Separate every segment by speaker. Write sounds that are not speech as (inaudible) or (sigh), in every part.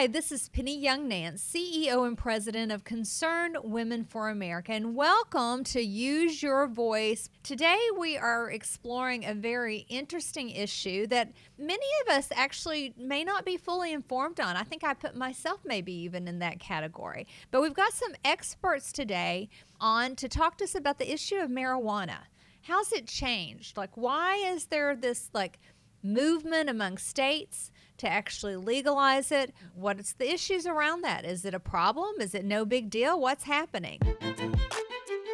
Speaker 1: Hi, this is Penny Young Nance, CEO and President of Concerned Women for America, and welcome to Use Your Voice. Today, we are exploring a very interesting issue that many of us actually may not be fully informed on. I think I put myself maybe even in that category. But we've got some experts today on to talk to us about the issue of marijuana. How's it changed? Like, why is there this like movement among states? To actually legalize it. What's the issues around that? Is it a problem? Is it no big deal? What's happening?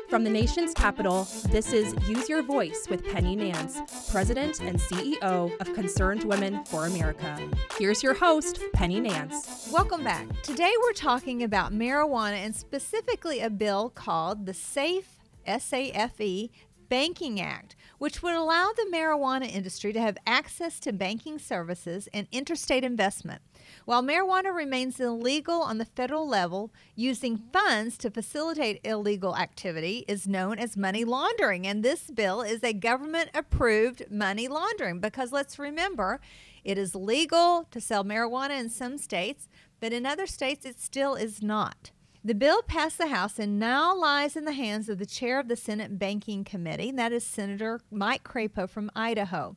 Speaker 2: From the nation's capital, this is Use Your Voice with Penny Nance, President and CEO of Concerned Women for America. Here's your host, Penny Nance.
Speaker 1: Welcome back. Today we're talking about marijuana and specifically a bill called the SAFE, S A F E, Banking Act, which would allow the marijuana industry to have access to banking services and interstate investment. While marijuana remains illegal on the federal level, using funds to facilitate illegal activity is known as money laundering. And this bill is a government approved money laundering because let's remember, it is legal to sell marijuana in some states, but in other states it still is not. The bill passed the House and now lies in the hands of the chair of the Senate Banking Committee, and that is Senator Mike Crapo from Idaho.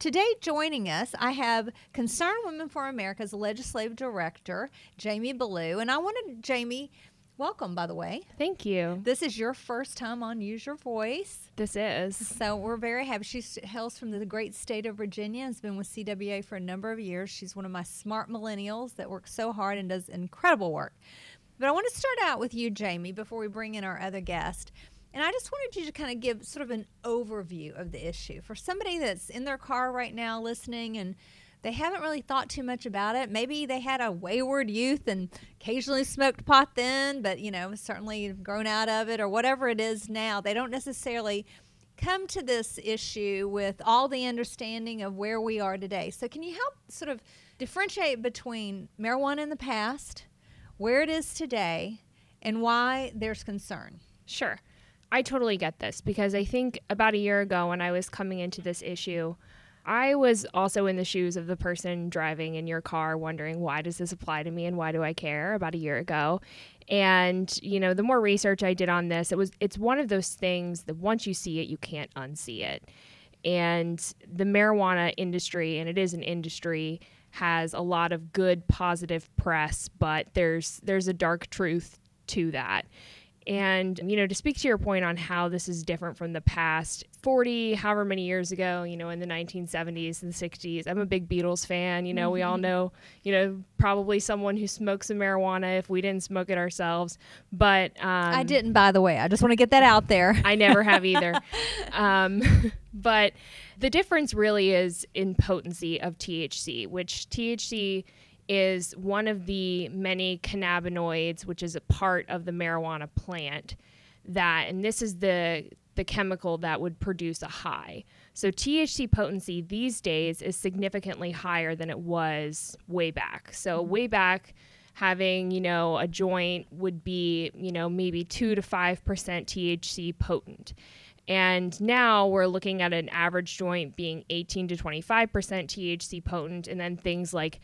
Speaker 1: Today, joining us, I have Concerned Women for America's legislative director, Jamie Ballou. And I wanted, Jamie, welcome, by the way.
Speaker 3: Thank you.
Speaker 1: This is your first time on Use Your Voice.
Speaker 3: This is.
Speaker 1: So we're very happy. She hails from the great state of Virginia, has been with CWA for a number of years. She's one of my smart millennials that works so hard and does incredible work. But I want to start out with you, Jamie, before we bring in our other guest. And I just wanted you to kind of give sort of an overview of the issue for somebody that's in their car right now listening and they haven't really thought too much about it. Maybe they had a wayward youth and occasionally smoked pot then, but you know, certainly grown out of it or whatever it is now. They don't necessarily come to this issue with all the understanding of where we are today. So, can you help sort of differentiate between marijuana in the past where it is today, and why there's concern.
Speaker 3: Sure. I totally get this because I think about a year ago when I was coming into this issue, I was also in the shoes of the person driving in your car wondering why does this apply to me and why do I care about a year ago. And you know, the more research I did on this, it was it's one of those things that once you see it, you can't unsee it. And the marijuana industry, and it is an industry, has a lot of good positive press, but there's there's a dark truth to that. And, you know, to speak to your point on how this is different from the past, 40, however many years ago, you know, in the 1970s and 60s, I'm a big Beatles fan. You know, mm-hmm. we all mm-hmm. know, you know, probably someone who smokes some marijuana if we didn't smoke it ourselves. But um,
Speaker 1: I didn't, by the way. I just want to get that out there.
Speaker 3: I never have either. (laughs) um, (laughs) but the difference really is in potency of THC, which THC is one of the many cannabinoids, which is a part of the marijuana plant. That and this is the the chemical that would produce a high. So THC potency these days is significantly higher than it was way back. So mm-hmm. way back having, you know, a joint would be, you know, maybe 2 to 5% THC potent. And now we're looking at an average joint being 18 to 25% THC potent, and then things like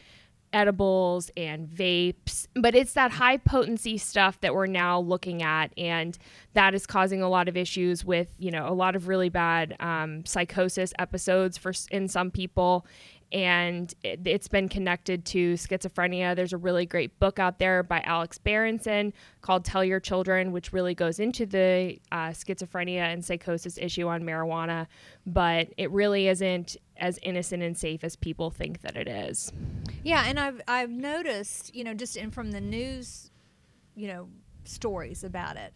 Speaker 3: edibles and vapes. But it's that high potency stuff that we're now looking at, and that is causing a lot of issues with, you know, a lot of really bad um, psychosis episodes for in some people and it, has been connected to schizophrenia. There's a really great book out there by Alex Berenson called Tell Your Children, which really goes into the uh, schizophrenia and psychosis issue on marijuana, but it really isn't as innocent and safe as people think that it is.
Speaker 1: Yeah, and I've I've noticed, you know, just in from the news, you know, stories about it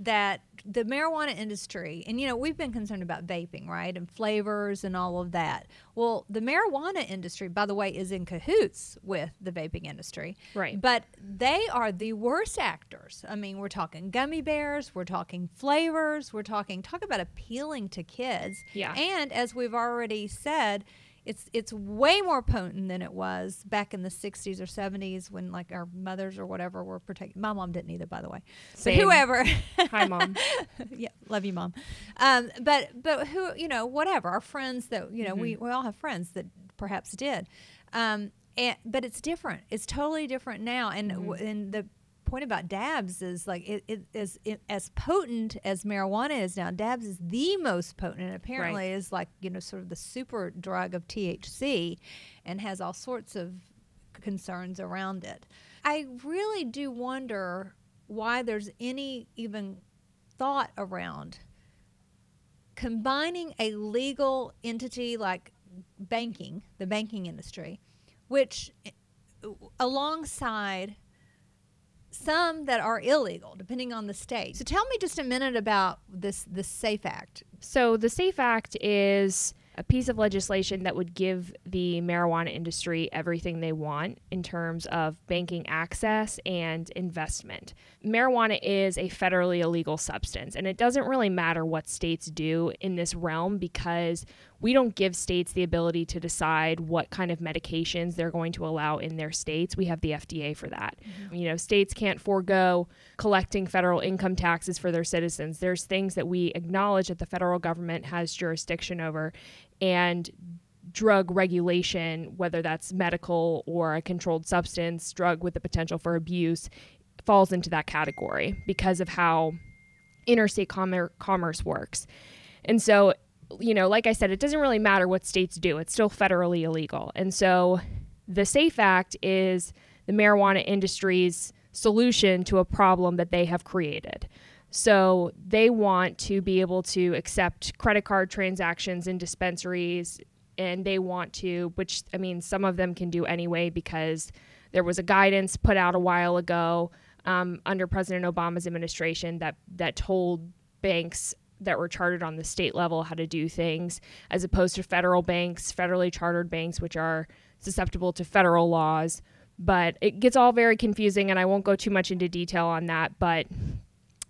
Speaker 1: that the marijuana industry, and you know, we've been concerned about vaping, right? And flavors and all of that. Well, the marijuana industry, by the way, is in cahoots with the vaping industry.
Speaker 3: Right.
Speaker 1: But they are the worst actors. I mean, we're talking gummy bears, we're talking flavors, we're talking, talk about appealing to kids.
Speaker 3: Yeah.
Speaker 1: And as we've already said, it's it's way more potent than it was back in the 60s or 70s when like our mothers or whatever were protecting my mom didn't either by the way
Speaker 3: Same.
Speaker 1: but whoever (laughs)
Speaker 3: hi mom (laughs)
Speaker 1: yeah love you mom um, but but who you know whatever our friends that you know mm-hmm. we, we all have friends that perhaps did um, and, but it's different. It's totally different now. And
Speaker 3: Mm-hmm.
Speaker 1: w and the point about dabs is like it, it is it, as potent as marijuana is now. Dabs is the most potent, and apparently is like you know sort of the super drug of THC, and has all sorts of concerns around it. I really do wonder why there's any even thought around combining a legal entity like banking, the banking industry, which eh, alongside some that are illegal depending on the state. So tell me just a minute about this this SAFE Act.
Speaker 3: So, the SAFE Act is a piece of legislation that would give the marijuana industry everything they want in terms of banking access and investment. Marijuana is a federally illegal substance, and it doesn't really matter what states do in this realm because we don't give states the ability to decide what kind of medications they're going to allow in their states. We have the FDA for that. Mm-hmm. You know, states can't forego collecting federal income taxes for their citizens. There's things that we acknowledge that the federal government has jurisdiction over, and drug regulation, whether that's medical or a controlled substance, drug with the potential for abuse, falls into that category because of how interstate commer- commerce works. And so, you know, like I said, it doesn't really matter what states do, it's still federally illegal. And so, the SAFE Act is the marijuana industry's solution to a problem that they have created. So, they want to be able to accept credit card transactions in dispensaries, and they want to, which I mean, some of them can do anyway because there was a guidance put out a while ago um, under President Obama's administration that that told banks that were chartered on the state level how to do things, as opposed to federal banks, federally chartered banks, which are susceptible to federal laws. But it gets all very confusing, and I won't go too much into detail on that. But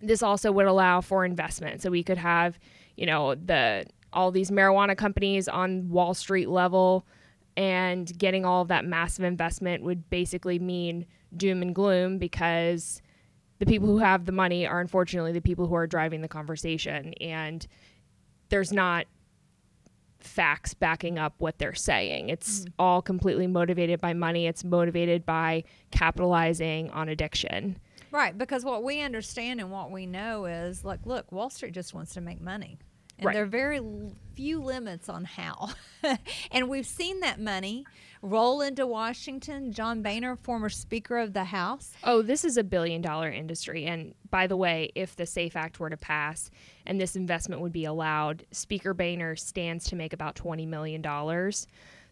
Speaker 3: this also would allow for investment, so we could have, you know, the all these marijuana companies on Wall Street level and getting all of that massive investment would basically mean doom and gloom because the people who have the money are unfortunately the people who are driving the conversation and there's not facts backing up what they're saying it's mm. all completely motivated by money it's motivated by capitalizing on addiction
Speaker 1: Right, because what we understand and what we know is like, look, Wall Street just wants to make money. And
Speaker 3: Right.
Speaker 1: there are very few limits on how. (laughs) and we've seen that money roll into Washington. John Boehner, former Speaker of the House,
Speaker 3: Oh, this is a billion dollar industry. And by the way, if the SAFE Act were to pass and this investment would be allowed, Speaker Boehner stands to make about $20 million.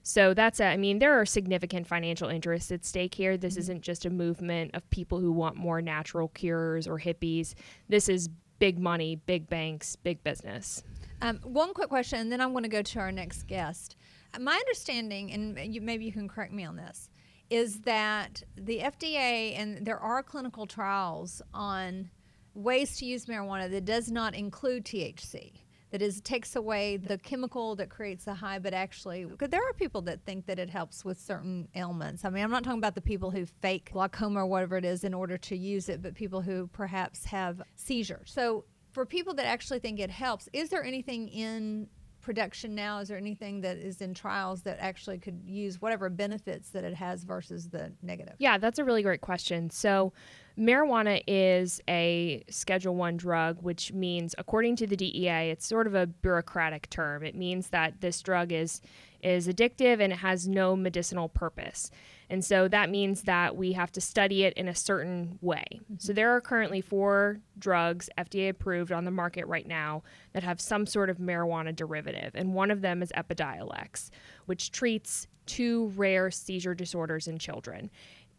Speaker 3: So that's, a, I mean, there are significant financial interests at stake here. This isn't just a movement of people who want more natural cures or hippies. This is big money, big banks, big business.
Speaker 1: Um, one quick question, and then I'm going to go to our next guest. My understanding, and you, maybe you can correct me on this, is that the FDA and there are clinical trials on ways to use marijuana that does not include THC. That is takes away the chemical that creates the high, but actually, there are people that think that it helps with certain ailments. I mean, I'm not talking about the people who fake glaucoma or whatever it is in order to use it, but people who perhaps have seizures. So for people that actually think it helps, is there anything in production now? Is there anything that is in trials that actually could use whatever benefits that it has versus the negative?
Speaker 3: Yeah, that's a really great question. So, marijuana is a Schedule One drug, which means, according to the DEA, it's sort of a bureaucratic term. It means that this drug is is addictive and it has no medicinal purpose. And so that means that we have to study it in a certain way. Mm-hmm. So there are currently four drugs FDA approved on the market right now that have some sort of marijuana derivative. And one of them is Epidiolex, which treats two rare seizure disorders in children.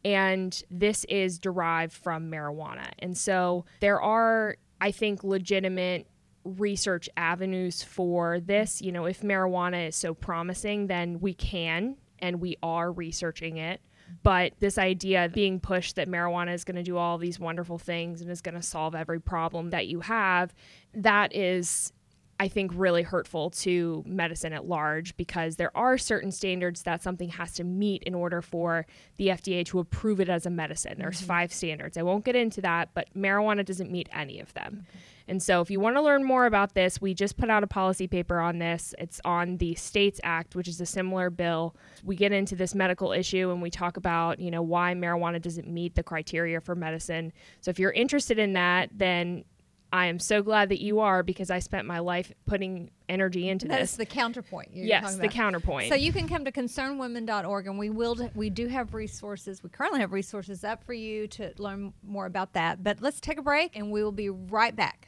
Speaker 3: And this is derived from marijuana. And so there are, I think, legitimate research avenues for this. You know, if marijuana is so promising, then we can and we are researching it. But this idea being pushed that marijuana is going to do all these wonderful things and is going to solve every problem that you have, that is I think, really hurtful to medicine at large because there are certain standards that something has to meet in order for the FDA to approve it as a medicine. There's mm-hmm. five standards. I won't get into that, but marijuana doesn't meet any of them. Okay. And so, if you want to learn more about this, we just put out a policy paper on this. It's on the States Act, which is a similar bill. We get into this medical issue and we talk about, you know, why marijuana doesn't meet the criteria for medicine. So, if you're interested in that, then I am so glad that you are because I spent my life putting energy into
Speaker 1: That's
Speaker 3: this.
Speaker 1: That's the counterpoint.
Speaker 3: yes, the counterpoint.
Speaker 1: So you can come to concernedwomen.org and we will we do have resources. We currently have resources up for you to learn more about that. But let's take a break and we will be right back.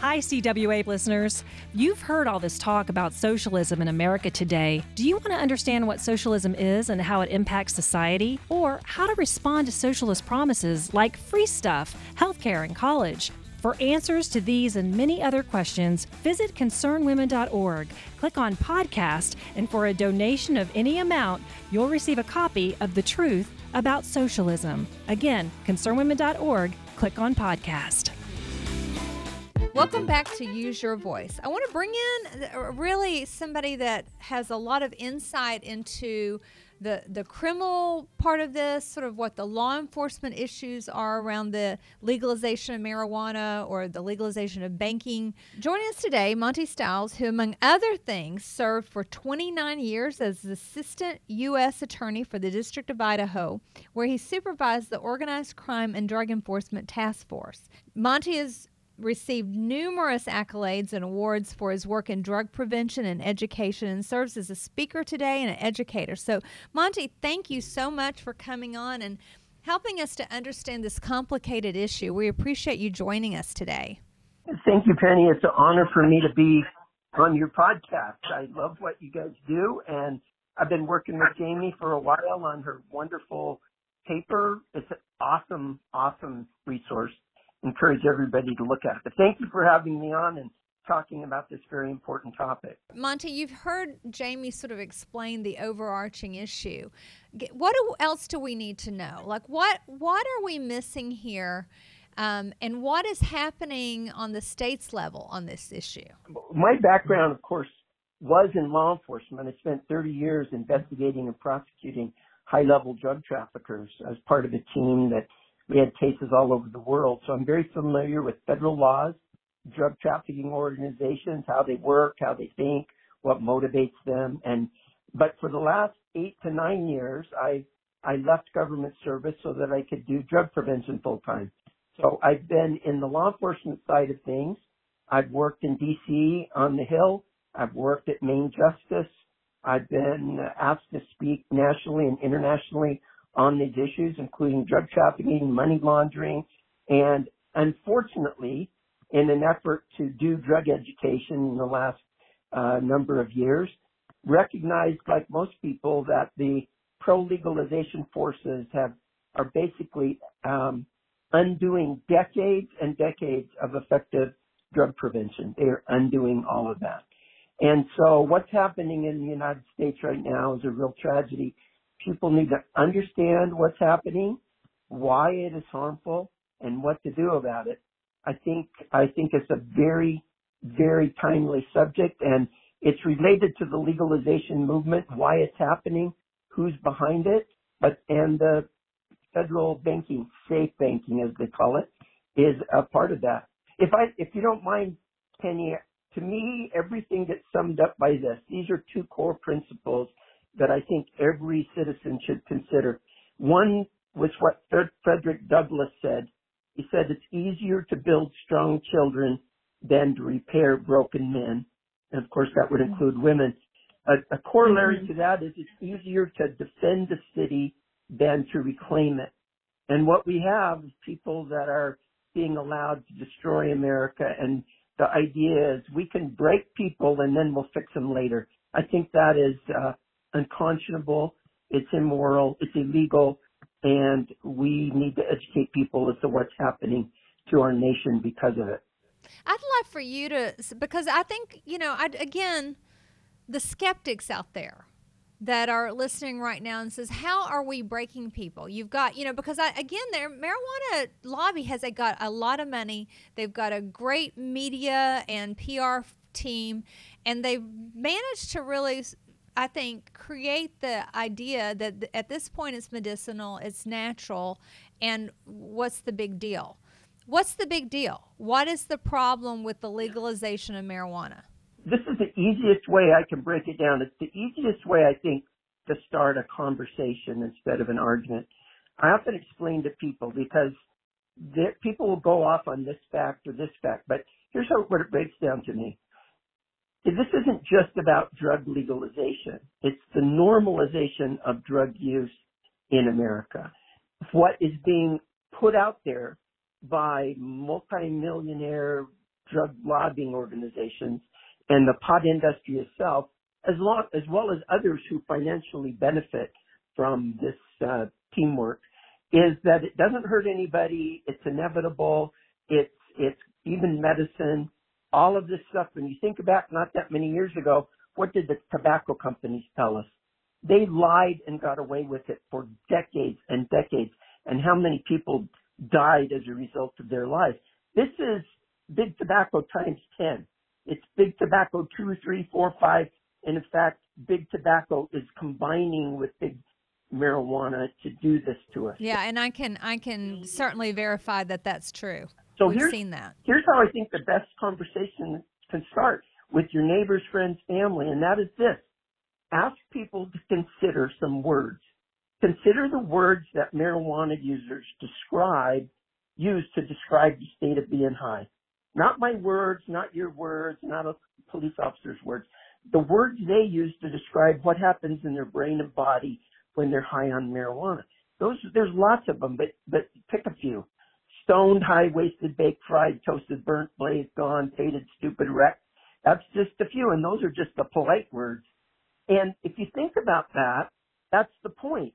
Speaker 4: Hi, CWA listeners. You've heard all this talk about socialism in America today. Do you want to understand what socialism is and how it impacts society? Or how to respond to socialist promises like free stuff, healthcare, and college? For answers to these and many other questions, visit concernedwomen.org, click on podcast, and for a donation of any amount, you'll receive a copy of The Truth About Socialism. Again, concernedwomen.org, click on podcast.
Speaker 1: Welcome back to Use Your Voice. I want to bring in uh, really somebody that has a lot of insight into the the criminal part of this, sort of what the law enforcement issues are around the legalization of marijuana or the legalization of banking. Joining us today, Monty Stiles, who among other things served for 29 years as assistant U.S. attorney for the District of Idaho, where he supervised the Organized Crime and Drug Enforcement Task Force. Monty is received numerous accolades and awards for his work in drug prevention and education and serves as a speaker today and an educator. So, Monty, thank you so much for coming on and helping us to understand this complicated issue. We appreciate you joining us today.
Speaker 5: Thank you, Penny. It's an honor for me to be on your podcast. I love what you guys do, and I've been working with Jamie for a while on her wonderful paper. It's an awesome, awesome resource encourage everybody to look at it. But thank you for having me on and talking about this very important topic.
Speaker 1: Monty, you've heard Jamie sort of explain the overarching issue. What else do we need to know? Like what what are we missing here? Um, and what is happening on the state's level on this issue?
Speaker 5: My background, of course, was in law enforcement. I spent 30 years investigating and prosecuting high level drug traffickers as part of a team that we had cases all over the world. So I'm very familiar with federal laws, drug trafficking organizations, how they work, how they think, what motivates them. And, but for the last eight to nine years, I, I left government service so that I could do drug prevention full time. So I've been in the law enforcement side of things. I've worked in DC on the Hill. I've worked at Main Justice. I've been asked to speak nationally and internationally on these issues, including drug trafficking, money laundering, and unfortunately, in an effort to do drug education in the last uh, number of years, recognized, like most people, that the pro-legalization forces have are basically um, undoing decades and decades of effective drug prevention. They are undoing all of that. And so what's happening in the United States right now is a real tragedy people need to understand what's happening, why it is harmful, and what to do about it. I think I think it's a very very timely subject, and it's related to the legalization movement, why it's happening, who's behind it, but and the federal banking, safe banking as they call it, is a part of that. If I if you don't mind, Penny, to me everything gets summed up by this. These are two core principles that I think every citizen should consider. One was what Frederick Douglass said. He said it's easier to build strong children than to repair broken men. And of course that would include women. A, a corollary mm-hmm. to that is it's easier to defend the city than to reclaim it. And what we have is people that are being allowed to destroy America and the idea is we can break people and then we'll fix them later. I think that is uh, unconscionable, it's immoral, it's illegal, and we need to educate people as to what's happening to our nation because of it.
Speaker 1: I'd love for you to, because I think, you know, I, again, the skeptics out there that are listening right now and says, "How are we breaking people?" You've got, you know, because I, again, their marijuana lobby has they got a lot of money. They've got a great media and PR team, and they've managed to really I think, create the idea that at this point it's medicinal, it's natural, and what's the big deal? What's the big deal? What is the problem with the legalization of marijuana?
Speaker 5: This is the easiest way I can break it down. It's the easiest way I think to start a conversation instead of an argument. I often explain to people because people will go off on this fact or this fact, but here's how, what it breaks down to me this isn't just about drug legalization. It's the normalization of drug use in America. What is being put out there by multimillionaire drug lobbying organizations and the pot industry itself, as, long, as well as others who financially benefit from this uh, teamwork, is that it doesn't hurt anybody. It's inevitable. It's it's even medicine all of this stuff, when you think back not that many years ago, what did the tobacco companies tell us? They lied and got away with it for decades and decades. And how many people died as a result of their lies? This is big tobacco times 10. It's big tobacco two, three, four, five. And in fact, big tobacco is combining with big marijuana to do this to us.
Speaker 1: Yeah, and I can I can certainly verify that that's true.
Speaker 5: So
Speaker 1: We've
Speaker 5: here's,
Speaker 1: seen that.
Speaker 5: Here's how I think the best conversation can start with your neighbors, friends, family, and that is this. Ask people to consider some words. Consider the words that marijuana users describe, use to describe the state of being high. Not my words, not your words, not a police officer's words. The words they use to describe what happens in their brain and body when they're high on marijuana. Those, there's lots of them, but, but pick a few stoned, high-wasted, baked, fried, toasted, burnt, blazed, gone, faded, stupid, wrecked. That's just a few, and those are just the polite words. And if you think about that, that's the point.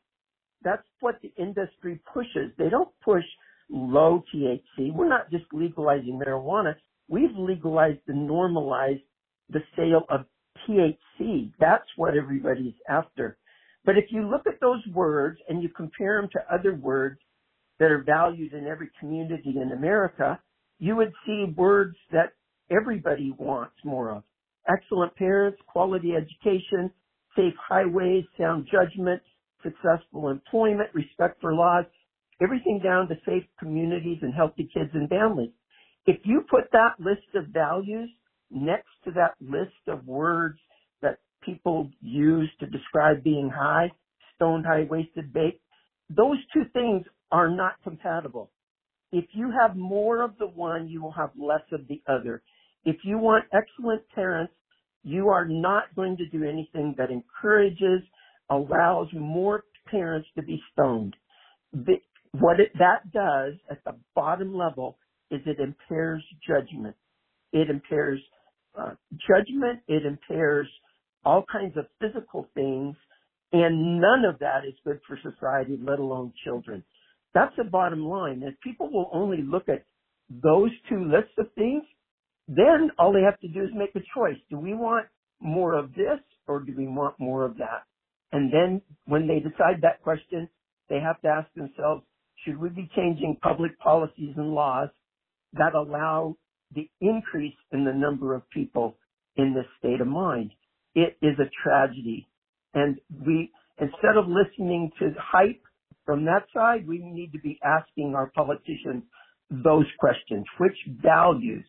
Speaker 5: That's what the industry pushes. They don't push low THC. We're not just legalizing marijuana. We've legalized and normalized the sale of THC. That's what everybody's after. But if you look at those words and you compare them to other words that are valued in every community in America, you would see words that everybody wants more of. Excellent parents, quality education, safe highways, sound judgment, successful employment, respect for laws, everything down to safe communities and healthy kids and families. If you put that list of values next to that list of words that people use to describe being high, stoned, high wasted, baked, those two things are not compatible. If you have more of the one, you will have less of the other. If you want excellent parents, you are not going to do anything that encourages, allows more parents to be stoned. what it, that does at the bottom level is it impairs judgment. It impairs uh, judgment. It impairs all kinds of physical things, and none of that is good for society, let alone children. That's the bottom line. If people will only look at those two lists of things, then all they have to do is make a choice. Do we want more of this or do we want more of that? And then when they decide that question, they have to ask themselves, should we be changing public policies and laws that allow the increase in the number of people in this state of mind? It is a tragedy. And we, instead of listening to hype from that side, we need to be asking our politicians those questions. Which values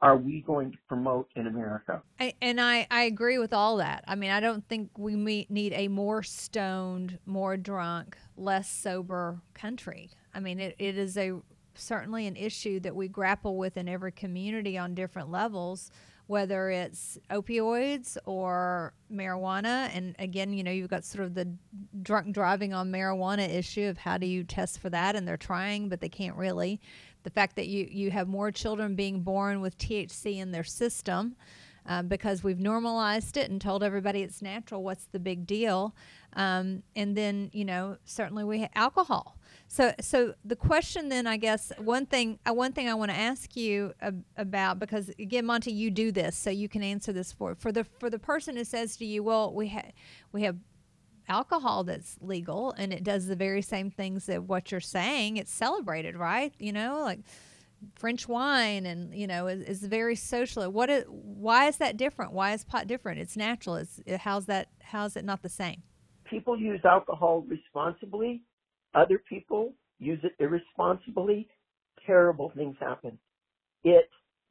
Speaker 5: are we going to promote in America?
Speaker 1: I, and I, I agree with all that. I mean, I don't think we need a more stoned, more drunk, less sober country. I mean, it, it is a certainly an issue that we grapple with in every community on different levels whether it's opioids or marijuana. And again, you know, you've got sort of the drunk driving on marijuana issue of how do you test for that? And they're trying, but they can't really. The fact that you, you have more children being born with THC in their system. Um, because we've normalized it and told everybody it's natural. What's the big deal? Um, and then, you know, certainly we have alcohol. So, so the question then, I guess, one thing, uh, one thing I want to ask you ab- about, because again, Monty, you do this, so you can answer this for for the for the person who says to you, "Well, we have we have alcohol that's legal and it does the very same things that what you're saying. It's celebrated, right? You know, like French wine and you know is, is very social. What is why is that different? Why is pot different? It's natural. It's how's that how's it not the same?
Speaker 5: People use alcohol responsibly. Other people use it irresponsibly. Terrible things happen. It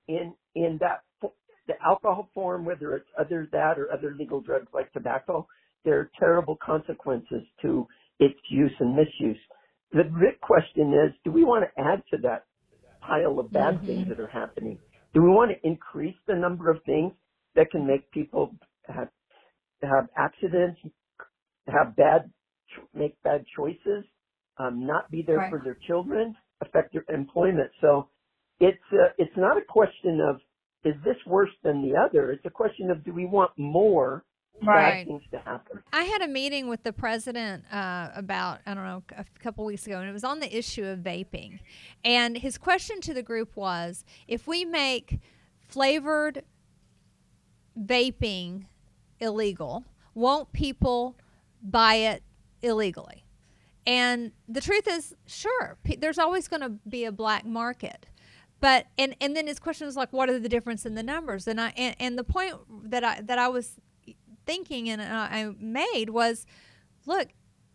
Speaker 5: in in that the alcohol form, whether it's other that or other legal drugs like tobacco, there are terrible consequences to its use and misuse. The big question is, do we want to add to that pile of bad mm-hmm. things that are happening? Do we want to increase the number of things that can make people have, have accidents, have bad, make bad choices, um, not be there right. for their children, affect their employment? So it's uh, it's not a question of is this worse than the other. It's a question of do we want more right. bad things to happen.
Speaker 1: I had a meeting with the president uh, about I don't know a couple weeks ago, and it was on the issue of vaping. And his question to the group was, if we make flavored vaping illegal, won't people buy it illegally? And the truth is, sure, there's always going to be a black market. But and and then his question was like what are the difference in the numbers? And i and, and the point that i that i was thinking and i made was look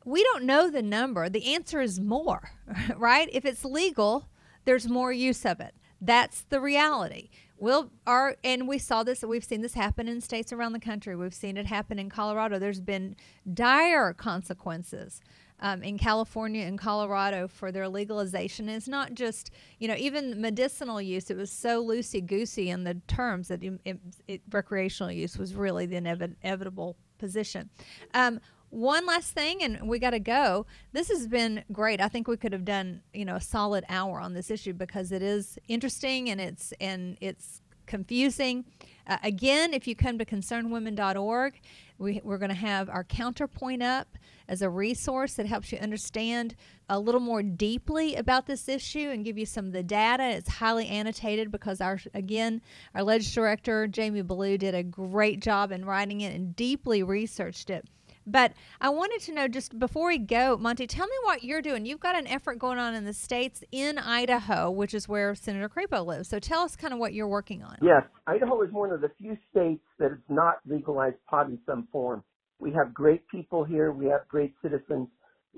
Speaker 1: we don't know the number. The answer is more (laughs) right? If it's legal there's more use of it. That's the reality. We'll our and we saw this we've seen this happen in states around the country. We've seen it happen in colorado. There's been dire consequences um, in California and Colorado for their legalization. it's not just, you know, even medicinal use, it was so loosey goosey in the terms that it, it, recreational use was really the inevitable position. Um, one last thing and we got to go this has been great i think we could have done you know a solid hour on this issue because it is interesting and it's and it's confusing uh, again if you come to concernedwomen.org we, we're going to have our counterpoint up as a resource that helps you understand a little more deeply about this issue and give you some of the data. It's highly annotated because our again our legislative director Jamie Ballou did a great job in writing it and deeply researched it. But I wanted to know just before we go, Monty, tell me what you're doing. You've got an effort going on in the states in Idaho, which is where Senator Crapo lives. So tell us kind of what you're working on.
Speaker 5: Yes, Idaho is one of the few states that has not legalized pot in some form. We have great people here. We have great citizens.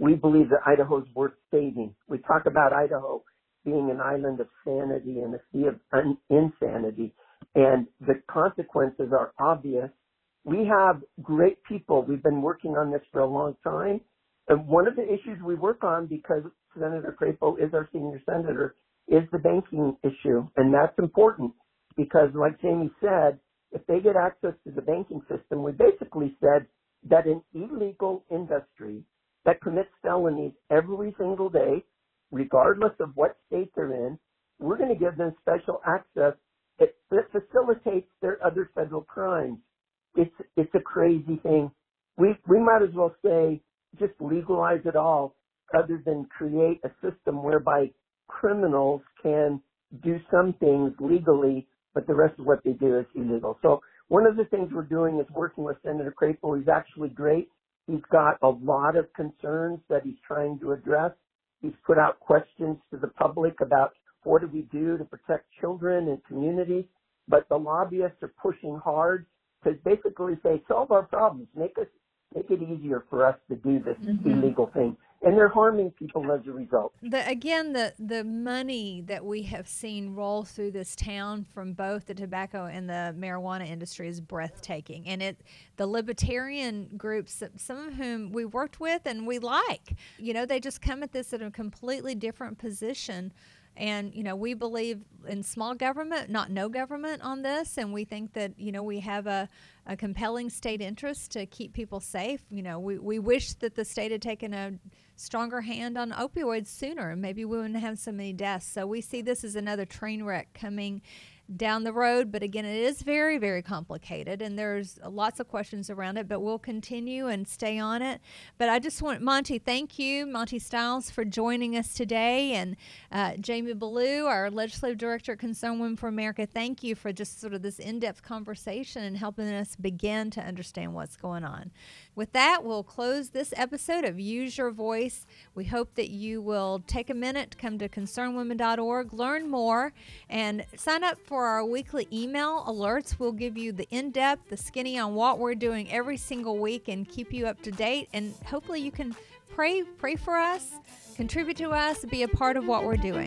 Speaker 5: We believe that Idaho is worth saving. We talk about Idaho being an island of sanity and a sea of un- insanity. And the consequences are obvious. We have great people. We've been working on this for a long time. And one of the issues we work on because Senator Crapo is our senior senator is the banking issue. And that's important because like Jamie said, if they get access to the banking system, we basically said that an illegal industry that commits felonies every single day, regardless of what state they're in, we're going to give them special access that, that facilitates their other federal crimes. It's it's a crazy thing. We we might as well say just legalize it all, other than create a system whereby criminals can do some things legally, but the rest of what they do is illegal. So one of the things we're doing is working with Senator Crapo. He's actually great. He's got a lot of concerns that he's trying to address. He's put out questions to the public about what do we do to protect children and communities. But the lobbyists are pushing hard to basically say, solve our problems, make us, make it easier for us to do this mm-hmm. illegal thing and they're harming people as a result.
Speaker 1: The, again, the the money that we have seen roll through this town from both the tobacco and the marijuana industry is breathtaking, and it the libertarian groups, some of whom we worked with and we like, you know, they just come at this in a completely different position. And, you know, we believe in small government, not no government on this. And we think that, you know, we have a, a compelling state interest to keep people safe. You know, we, we wish that the state had taken a stronger hand on opioids sooner, and maybe we wouldn't have so many deaths. So we see this as another train wreck coming down the road. But again, it is very, very complicated and there's lots of questions around it, but we'll continue and stay on it. But I just want, Monty, thank you, Monty Stiles, for joining us today. And uh, Jamie Ballou, our legislative director at Concerned Women for America, thank you for just sort of this in depth conversation and helping us begin to understand what's going on. With that, we'll close this episode of Use Your Voice. We hope that you will take a minute to come to concernedwomen.org, learn more, and sign up for our weekly email alerts. We'll give you the in depth, the skinny on what we're doing every single week and keep you up to date. And hopefully, you can pray pray for us contribute to us be a part of what we're doing.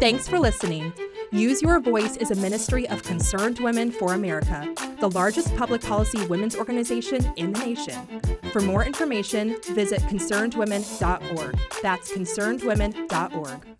Speaker 2: Thanks for listening. Use your voice is a ministry of concerned women for america the largest public policy women's organization in the nation. For more information visit concernedwomen.org that's concernedwomen.org